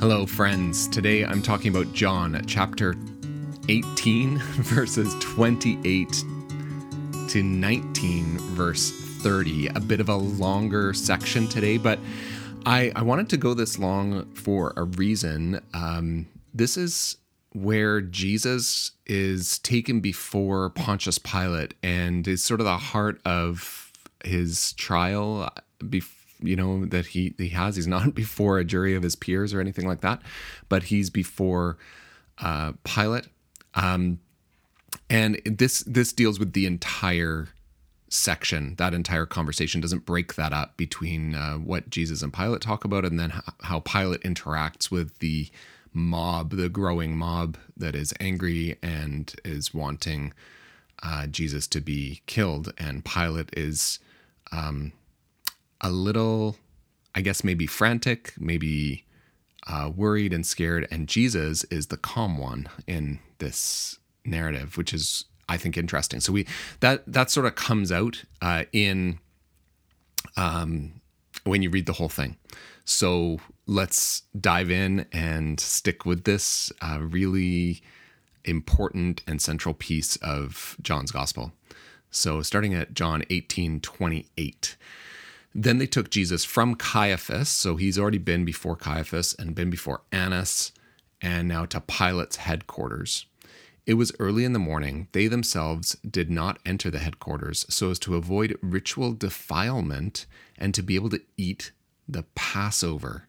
Hello, friends. Today I'm talking about John chapter 18, verses 28 to 19, verse 30. A bit of a longer section today, but I, I wanted to go this long for a reason. Um, this is where Jesus is taken before Pontius Pilate and is sort of the heart of his trial. Before you know that he he has. He's not before a jury of his peers or anything like that, but he's before uh, Pilate. Um, and this this deals with the entire section. That entire conversation doesn't break that up between uh, what Jesus and Pilate talk about, and then how Pilate interacts with the mob, the growing mob that is angry and is wanting uh, Jesus to be killed, and Pilate is um, a little, I guess, maybe frantic, maybe uh, worried and scared. And Jesus is the calm one in this narrative, which is, I think, interesting. So we that that sort of comes out uh, in um, when you read the whole thing. So let's dive in and stick with this uh, really important and central piece of John's gospel. So starting at John 18 28. Then they took Jesus from Caiaphas, so he's already been before Caiaphas and been before Annas, and now to Pilate's headquarters. It was early in the morning. They themselves did not enter the headquarters so as to avoid ritual defilement and to be able to eat the Passover.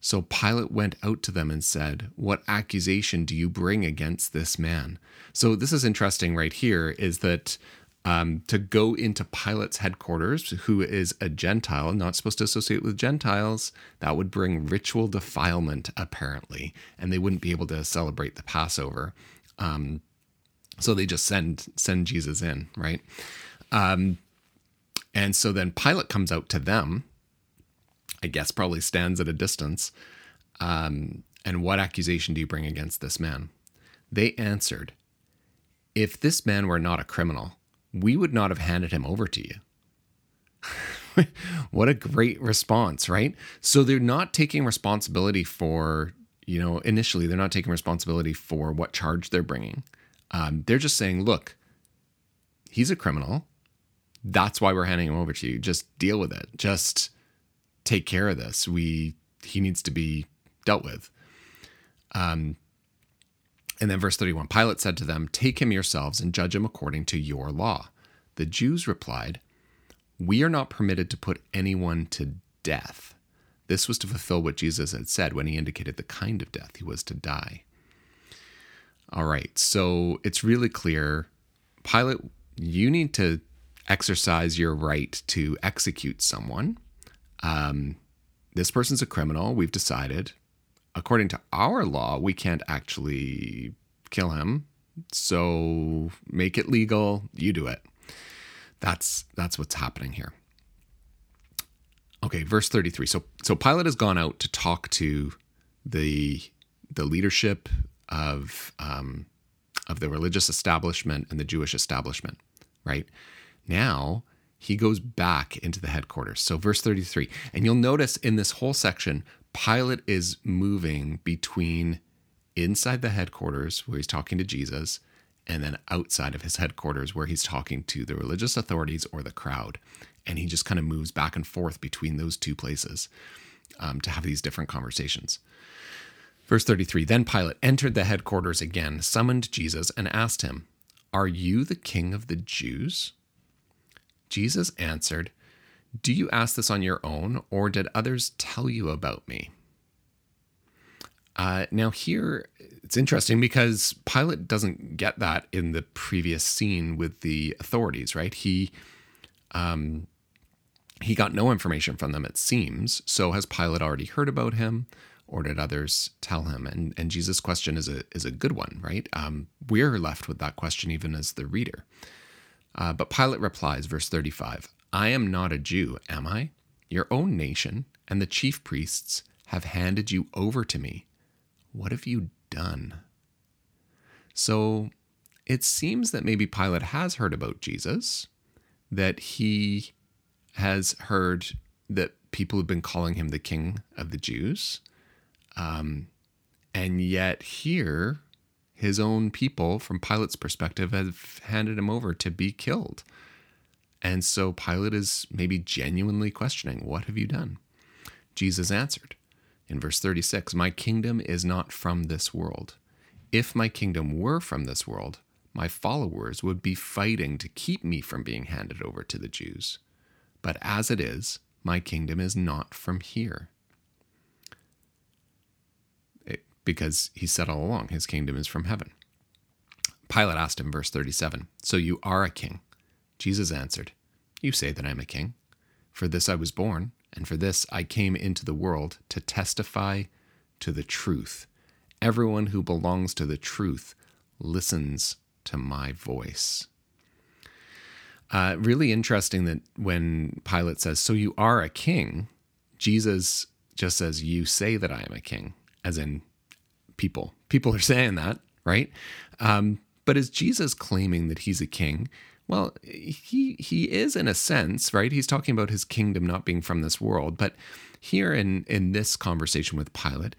So Pilate went out to them and said, What accusation do you bring against this man? So this is interesting right here is that um, to go into Pilate's headquarters, who is a Gentile, not supposed to associate with Gentiles, that would bring ritual defilement, apparently, and they wouldn't be able to celebrate the Passover. Um, so they just send send Jesus in, right? Um, and so then Pilate comes out to them. I guess probably stands at a distance. Um, and what accusation do you bring against this man? They answered, If this man were not a criminal, we would not have handed him over to you. what a great response, right? So they're not taking responsibility for, you know, initially, they're not taking responsibility for what charge they're bringing. Um, they're just saying, look, he's a criminal. That's why we're handing him over to you. Just deal with it. Just take care of this. We he needs to be dealt with. Um, and then verse 31 Pilate said to them, Take him yourselves and judge him according to your law. The Jews replied, We are not permitted to put anyone to death. This was to fulfill what Jesus had said when he indicated the kind of death he was to die. All right, so it's really clear. Pilate, you need to exercise your right to execute someone. Um, this person's a criminal. We've decided according to our law, we can't actually kill him. So make it legal. You do it. That's that's what's happening here. Okay, verse 33. So so Pilate has gone out to talk to the the leadership of um, of the religious establishment and the Jewish establishment, right? Now he goes back into the headquarters. So verse 33. And you'll notice in this whole section, Pilate is moving between inside the headquarters where he's talking to Jesus and then outside of his headquarters where he's talking to the religious authorities or the crowd. And he just kind of moves back and forth between those two places um, to have these different conversations. Verse 33 Then Pilate entered the headquarters again, summoned Jesus, and asked him, Are you the king of the Jews? Jesus answered, do you ask this on your own, or did others tell you about me? Uh, now, here it's interesting because Pilate doesn't get that in the previous scene with the authorities, right? He, um, he got no information from them, it seems. So, has Pilate already heard about him, or did others tell him? And and Jesus' question is a is a good one, right? Um, we're left with that question even as the reader. Uh, but Pilate replies, verse thirty five. I am not a Jew, am I? Your own nation and the chief priests have handed you over to me. What have you done? So it seems that maybe Pilate has heard about Jesus, that he has heard that people have been calling him the king of the Jews. Um, and yet, here, his own people, from Pilate's perspective, have handed him over to be killed. And so Pilate is maybe genuinely questioning, What have you done? Jesus answered in verse 36 My kingdom is not from this world. If my kingdom were from this world, my followers would be fighting to keep me from being handed over to the Jews. But as it is, my kingdom is not from here. It, because he said all along, his kingdom is from heaven. Pilate asked him, verse 37, So you are a king? Jesus answered, You say that I am a king. For this I was born, and for this I came into the world to testify to the truth. Everyone who belongs to the truth listens to my voice. Uh, really interesting that when Pilate says, So you are a king, Jesus just says, You say that I am a king, as in people. People are saying that, right? Um, but is Jesus claiming that he's a king? Well, he he is in a sense, right? He's talking about his kingdom not being from this world, but here in in this conversation with Pilate,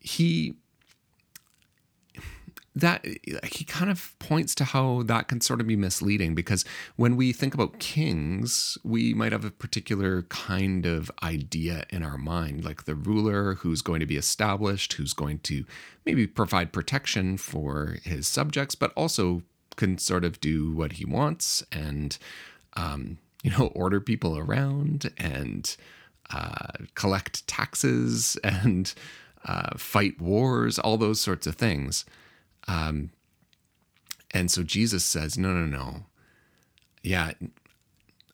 he that he kind of points to how that can sort of be misleading because when we think about kings, we might have a particular kind of idea in our mind, like the ruler who's going to be established, who's going to maybe provide protection for his subjects, but also can sort of do what he wants and, um, you know, order people around and uh, collect taxes and uh, fight wars, all those sorts of things. Um, and so Jesus says, no, no, no. Yeah.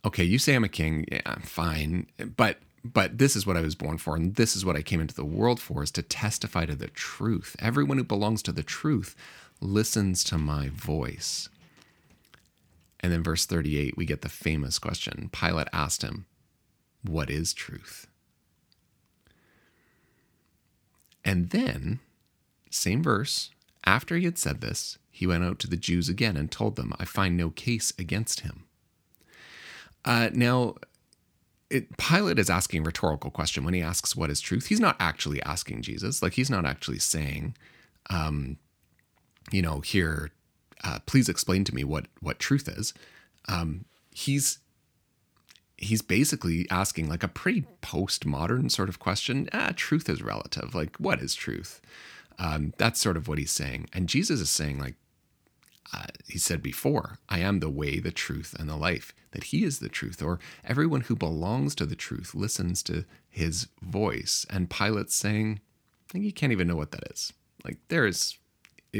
Okay. You say I'm a king. Yeah, I'm fine. But, but this is what I was born for. And this is what I came into the world for is to testify to the truth. Everyone who belongs to the truth listens to my voice. And then verse 38, we get the famous question. Pilate asked him, What is truth? And then, same verse, after he had said this, he went out to the Jews again and told them, I find no case against him. Uh, now, it, Pilate is asking rhetorical question when he asks, What is truth? He's not actually asking Jesus. Like, he's not actually saying, um, you know, here, uh, please explain to me what, what truth is. Um, he's he's basically asking like a pretty postmodern sort of question. Ah, truth is relative. Like, what is truth? Um, that's sort of what he's saying. And Jesus is saying, like, uh, he said before, I am the way, the truth, and the life, that he is the truth, or everyone who belongs to the truth listens to his voice. And Pilate's saying, you can't even know what that is. Like, there is,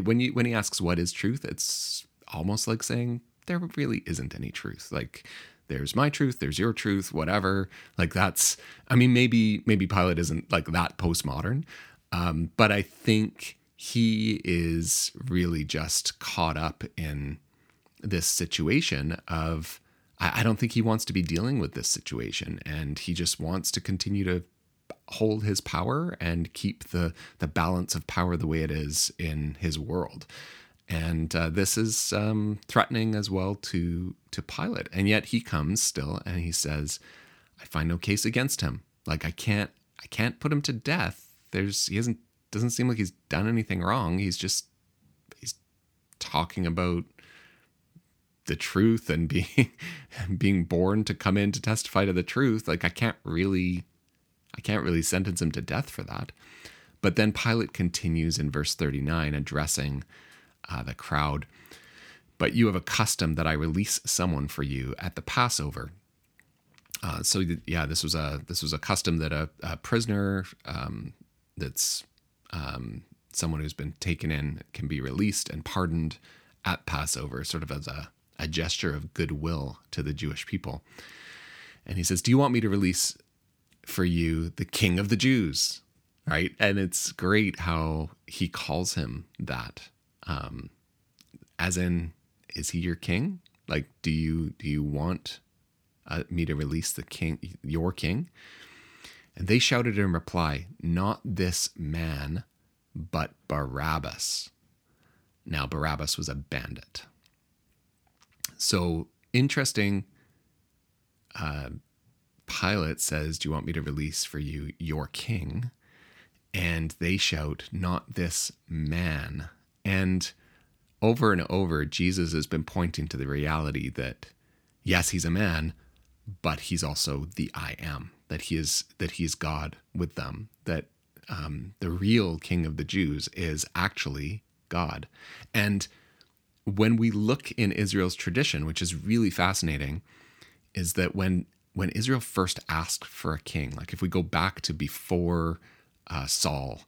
when, you, when he asks what is truth, it's almost like saying, there really isn't any truth. Like, there's my truth, there's your truth, whatever. Like, that's, I mean, maybe, maybe Pilate isn't like that postmodern, um, but I think he is really just caught up in this situation of I, I don't think he wants to be dealing with this situation and he just wants to continue to hold his power and keep the the balance of power the way it is in his world. And uh, this is um, threatening as well to to Pilate. And yet he comes still and he says, "I find no case against him. Like I can't I can't put him to death there's he hasn't doesn't seem like he's done anything wrong. He's just he's talking about the truth and being being born to come in to testify to the truth. Like I can't really I can't really sentence him to death for that. But then Pilate continues in verse 39 addressing uh, the crowd. But you have a custom that I release someone for you at the Passover. Uh, so yeah, this was a this was a custom that a, a prisoner um, that's um, someone who's been taken in can be released and pardoned at Passover, sort of as a, a gesture of goodwill to the Jewish people. And he says, Do you want me to release for you the king of the Jews? Right. And it's great how he calls him that. Um, as in, is he your king? Like, do you do you want uh, me to release the king, your king? And they shouted in reply, Not this man, but Barabbas. Now, Barabbas was a bandit. So interesting. Uh, Pilate says, Do you want me to release for you your king? and they shout, Not this man. And over and over, Jesus has been pointing to the reality that, yes, he's a man, but he's also the I am, that he is that he is God with them, that um, the real king of the Jews is actually God. And when we look in Israel's tradition, which is really fascinating, is that when when Israel first asked for a king, like if we go back to before uh, Saul,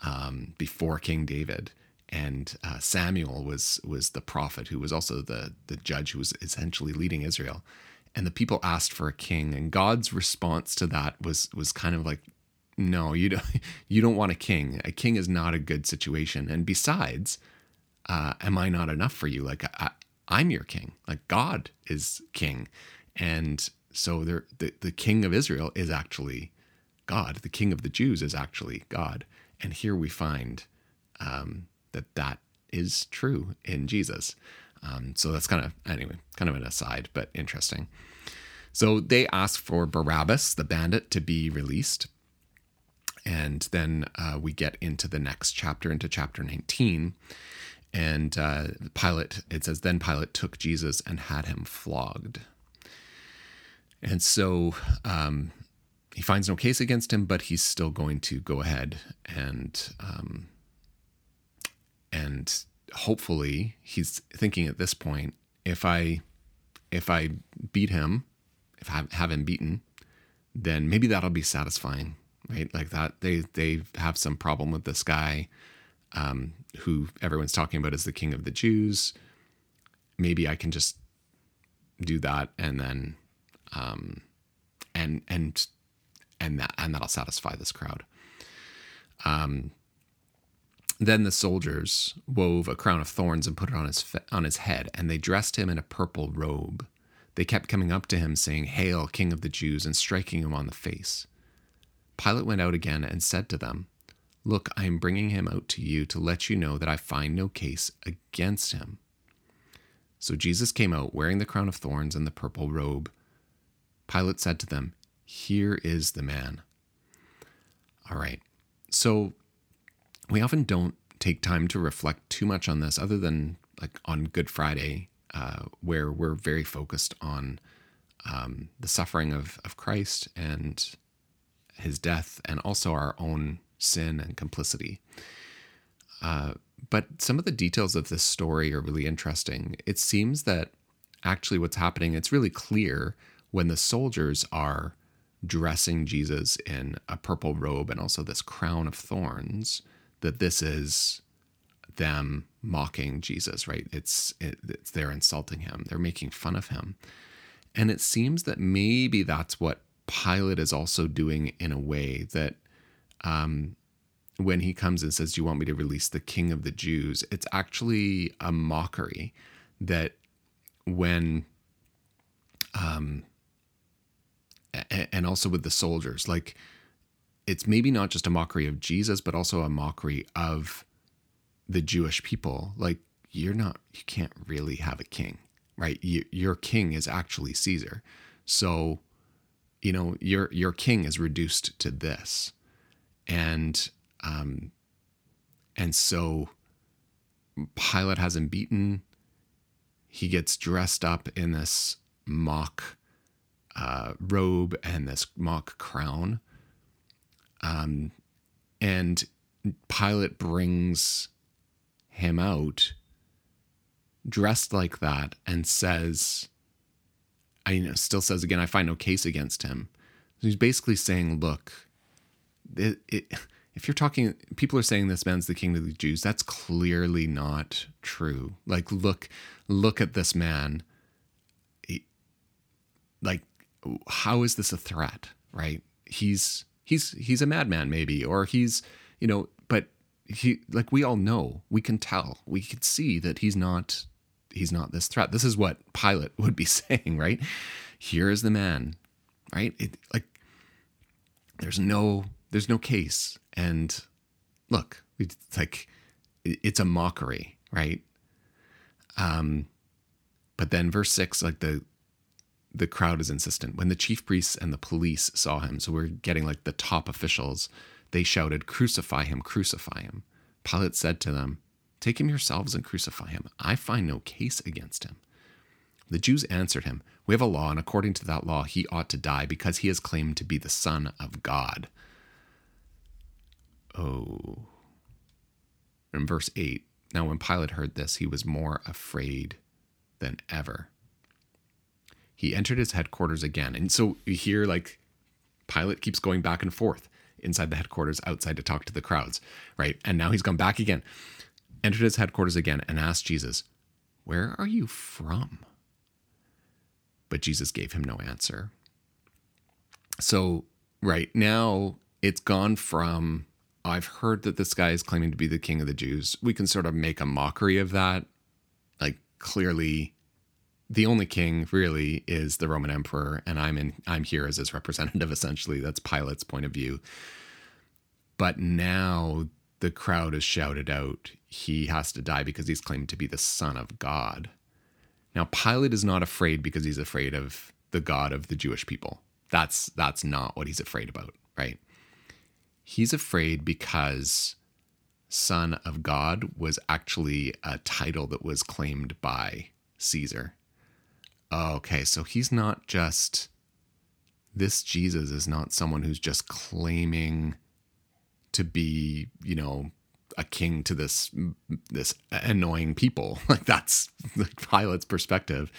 um, before King David, and uh, Samuel was was the prophet who was also the the judge who was essentially leading Israel, and the people asked for a king, and God's response to that was was kind of like, no, you don't you don't want a king. A king is not a good situation, and besides, uh, am I not enough for you? Like I, I'm your king. Like God is king, and so the the king of Israel is actually God. The king of the Jews is actually God. And here we find um, that that is true in Jesus. Um, so that's kind of, anyway, kind of an aside, but interesting. So they ask for Barabbas, the bandit, to be released. And then uh, we get into the next chapter, into chapter 19. And uh, Pilate, it says, then Pilate took Jesus and had him flogged. And so um, he finds no case against him, but he's still going to go ahead and um, and hopefully he's thinking at this point, if I if I beat him, if I have him beaten, then maybe that'll be satisfying, right? Like that they they have some problem with this guy um, who everyone's talking about as the king of the Jews. Maybe I can just do that and then um, and and and that and that'll satisfy this crowd. Um, then the soldiers wove a crown of thorns and put it on his on his head, and they dressed him in a purple robe. They kept coming up to him, saying, "Hail, King of the Jews!" and striking him on the face. Pilate went out again and said to them, Look, I am bringing him out to you to let you know that I find no case against him. So Jesus came out wearing the crown of thorns and the purple robe. Pilate said to them, Here is the man. All right. So we often don't take time to reflect too much on this, other than like on Good Friday, uh, where we're very focused on um, the suffering of, of Christ and his death, and also our own sin and complicity. Uh, but some of the details of this story are really interesting. It seems that actually what's happening, it's really clear when the soldiers are dressing Jesus in a purple robe and also this crown of thorns, that this is them mocking Jesus, right? It's it, it's they're insulting him. They're making fun of him. And it seems that maybe that's what Pilate is also doing in a way that um, when he comes and says, Do you want me to release the king of the Jews? It's actually a mockery that when um, and also with the soldiers. Like, it's maybe not just a mockery of Jesus, but also a mockery of the Jewish people. Like, you're not, you can't really have a king, right? You, your king is actually Caesar. So, you know, your your king is reduced to this, and um, and so Pilate has him beaten. He gets dressed up in this mock uh, robe and this mock crown. Um, and Pilate brings him out dressed like that and says, I you know, still says again, I find no case against him. he's basically saying, look, it, it, if you're talking, people are saying this man's the king of the Jews. That's clearly not true. Like, look, look at this man. How is this a threat? Right? He's he's he's a madman, maybe, or he's you know, but he like we all know, we can tell, we can see that he's not he's not this threat. This is what Pilate would be saying, right? Here is the man, right? It, like there's no there's no case, and look, it's like it's a mockery, right? Um, but then verse six, like the the crowd is insistent. When the chief priests and the police saw him, so we're getting like the top officials They shouted, Crucify him, crucify him. Pilate said to them, Take him yourselves and crucify him. I find no case against him. The Jews answered him, We have a law, and according to that law, he ought to die because he has claimed to be the Son of God. Oh. In verse 8, now when Pilate heard this, he was more afraid than ever. He entered his headquarters again. And so you hear like Pilate keeps going back and forth inside the headquarters, outside to talk to the crowds, right? And now he's gone back again, entered his headquarters again, and asked Jesus, Where are you from? But Jesus gave him no answer. So, right now, it's gone from I've heard that this guy is claiming to be the king of the Jews. We can sort of make a mockery of that. Like, clearly, the only king really is the Roman emperor, and I'm in I'm here as his representative essentially. That's Pilate's point of view. But now the crowd has shouted out he has to die because he's claimed to be the son of God. Now Pilate is not afraid because he's afraid of the God of the Jewish people. That's that's not what he's afraid about, right? He's afraid because son of God was actually a title that was claimed by Caesar okay, so he's not just this Jesus is not someone who's just claiming to be, you know, a king to this this annoying people. Like that's the Pilate's perspective.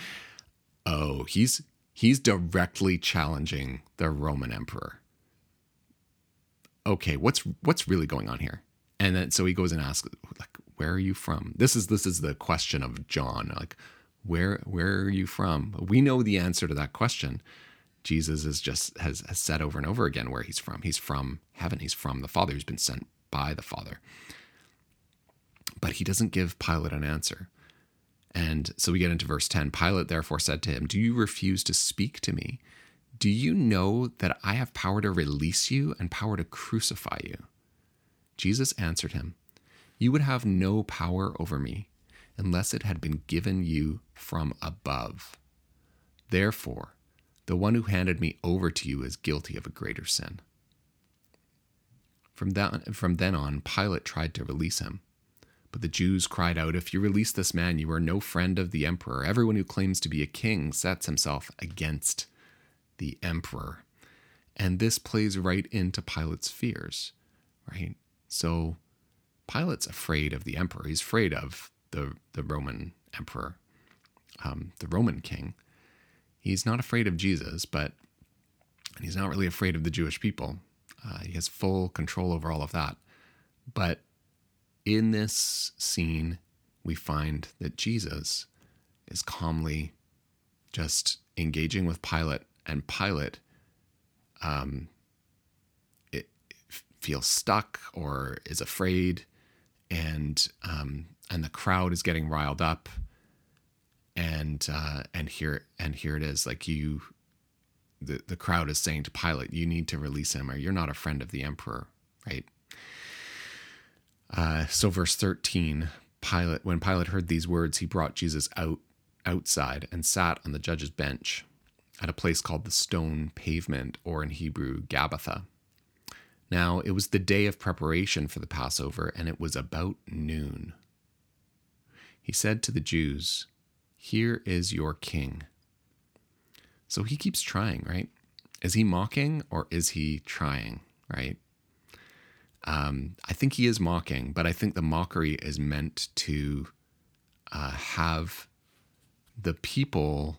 Oh, he's he's directly challenging the Roman emperor. Okay, what's what's really going on here? And then so he goes and asks, like, where are you from? This is this is the question of John. Like, where where are you from? We know the answer to that question. Jesus is just has, has said over and over again where he's from. He's from heaven. He's from the Father. He's been sent by the Father. But he doesn't give Pilate an answer. And so we get into verse 10. Pilate therefore said to him, Do you refuse to speak to me? Do you know that I have power to release you and power to crucify you? Jesus answered him, You would have no power over me unless it had been given you from above. Therefore, the one who handed me over to you is guilty of a greater sin. From, that, from then on, Pilate tried to release him. But the Jews cried out, If you release this man, you are no friend of the emperor. Everyone who claims to be a king sets himself against the emperor. And this plays right into Pilate's fears, right? So Pilate's afraid of the emperor. He's afraid of the, the Roman emperor, um, the Roman king. He's not afraid of Jesus, but he's not really afraid of the Jewish people. Uh, he has full control over all of that. But in this scene, we find that Jesus is calmly just engaging with Pilate, and Pilate um, it, it feels stuck or is afraid, and um, and the crowd is getting riled up and uh, and here and here it is like you the, the crowd is saying to Pilate, you need to release him or you're not a friend of the emperor, right? Uh, so verse 13, Pilate, when Pilate heard these words, he brought Jesus out outside and sat on the judge's bench at a place called the stone pavement, or in Hebrew, Gabbatha. Now it was the day of preparation for the Passover, and it was about noon. He said to the Jews, Here is your king. So he keeps trying, right? Is he mocking or is he trying, right? Um, I think he is mocking, but I think the mockery is meant to uh, have the people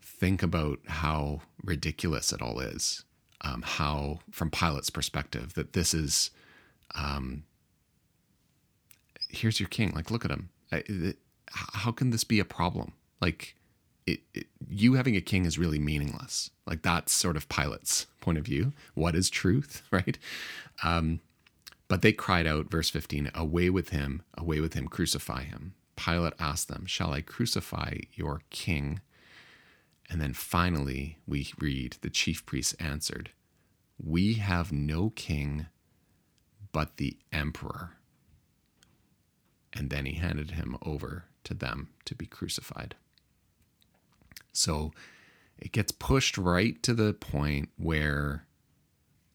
think about how ridiculous it all is. Um, how, from Pilate's perspective, that this is, um, here's your king. Like, look at him how can this be a problem? Like, it, it, you having a king is really meaningless. Like that's sort of Pilate's point of view. What is truth, right? Um, but they cried out, verse 15, away with him, away with him, crucify him. Pilate asked them, Shall I crucify your king? And then finally, we read, the chief priests answered, We have no king but the emperor and then he handed him over to them to be crucified. So it gets pushed right to the point where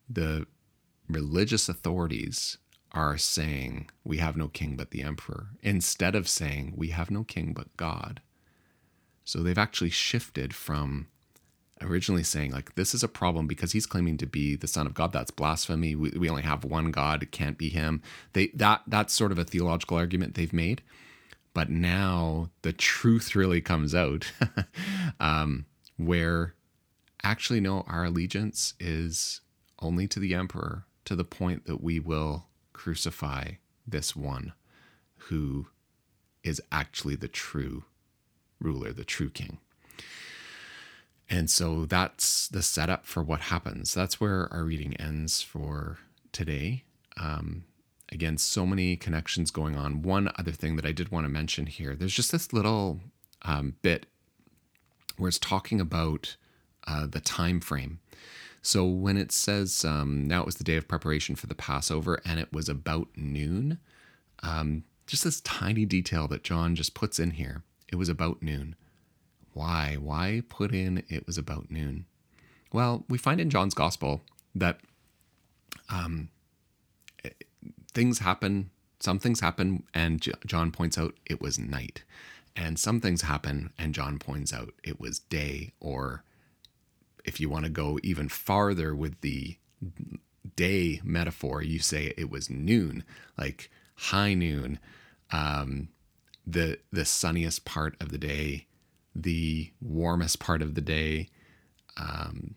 the religious authorities are saying we have no king but the emperor instead of saying we have no king but God. So they've actually shifted from originally saying like this is a problem because he's claiming to be the son of god. That's blasphemy. We, we only have one god. It can't be him. They that that's sort of a theological argument they've made. But now the truth really comes out um, where actually no our allegiance is only to the emperor to the point that we will crucify this one who is actually the true ruler the true king and so that's the setup for what happens. That's where our reading ends for today. Um, again, so many connections going on. One other thing that I did want to mention here there's just this little um, bit where it's talking about uh, the time frame. So when it says, um, now it was the day of preparation for the Passover and it was about noon, um, just this tiny detail that John just puts in here. It was about noon. Why? Why put in it was about noon? Well, we find in John's gospel that um, things happen, some things happen, and John points out it was night. And some things happen, and John points out it was day, or if you want to go even farther with the day metaphor, you say it was noon, like high noon, um, the the sunniest part of the day, the warmest part of the day um,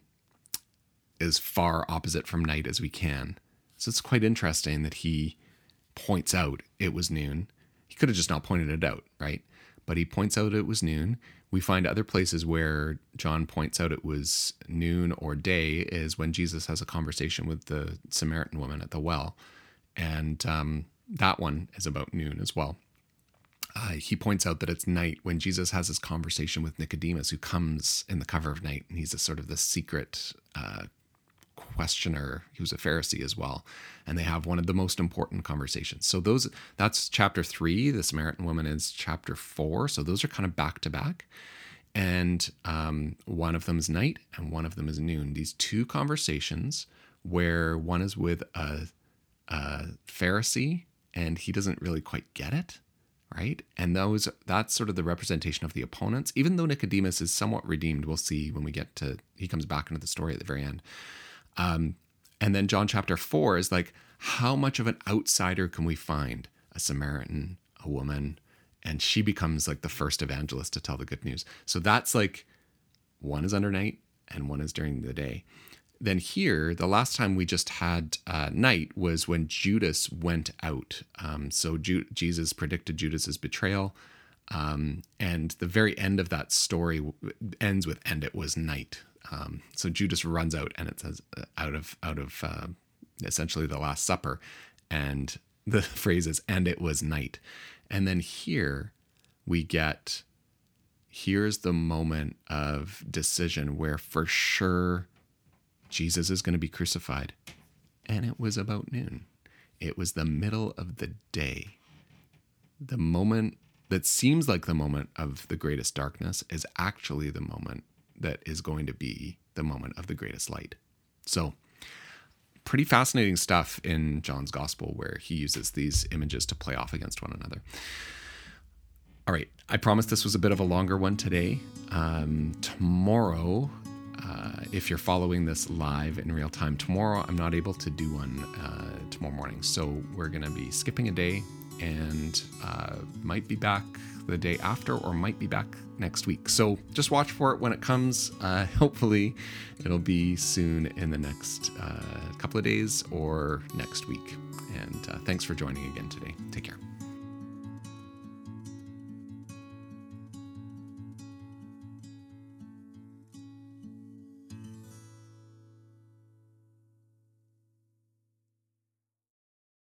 as far opposite from night as we can. So it's quite interesting that he points out it was noon. He could have just not pointed it out, right? But he points out it was noon. We find other places where John points out it was noon or day is when Jesus has a conversation with the Samaritan woman at the well. And um, that one is about noon as well uh, he points out that it's night when Jesus has his conversation with Nicodemus, who comes in the cover of night, and he's a sort of the secret uh, questioner. He was a Pharisee as well, and they have one of the most important conversations. So those that's chapter three. The Samaritan woman is chapter four. So those are kind of back to back, and um, one of them is night, and one of them is noon. These two conversations, where one is with a, a Pharisee, and he doesn't really quite get it right? And those that's sort of the representation of the opponents. Even though Nicodemus is somewhat redeemed, we'll see when we get to he comes back into the story at the very end. Um, and then John chapter four is like, how much of an outsider can we find? A Samaritan, a woman, and she becomes like the first evangelist to tell the good news. So that's like one is under night and one is during the day then here, the last time we just had uh, night was when Judas went out. Um, so Ju- Jesus predicted Judas's betrayal, um, and the very end of that story ends with "and it was night." Um, so Judas runs out, and it says uh, out of out of uh, essentially the Last Supper, and the phrase is "and it was night," and then here we get here's the moment of decision where for sure Jesus is going to be crucified. And it was about noon. It was the middle of the day. The moment that seems like the moment of the greatest darkness is actually the moment that is going to be the moment of the greatest light. So, pretty fascinating stuff in John's gospel where he uses these images to play off against one another. All right, I promised this was a bit of a longer one today. Um, tomorrow, uh, if you're following this live in real time tomorrow, I'm not able to do one uh, tomorrow morning. So we're going to be skipping a day and uh, might be back the day after or might be back next week. So just watch for it when it comes. Uh, hopefully, it'll be soon in the next uh, couple of days or next week. And thanks for joining again today. Take care.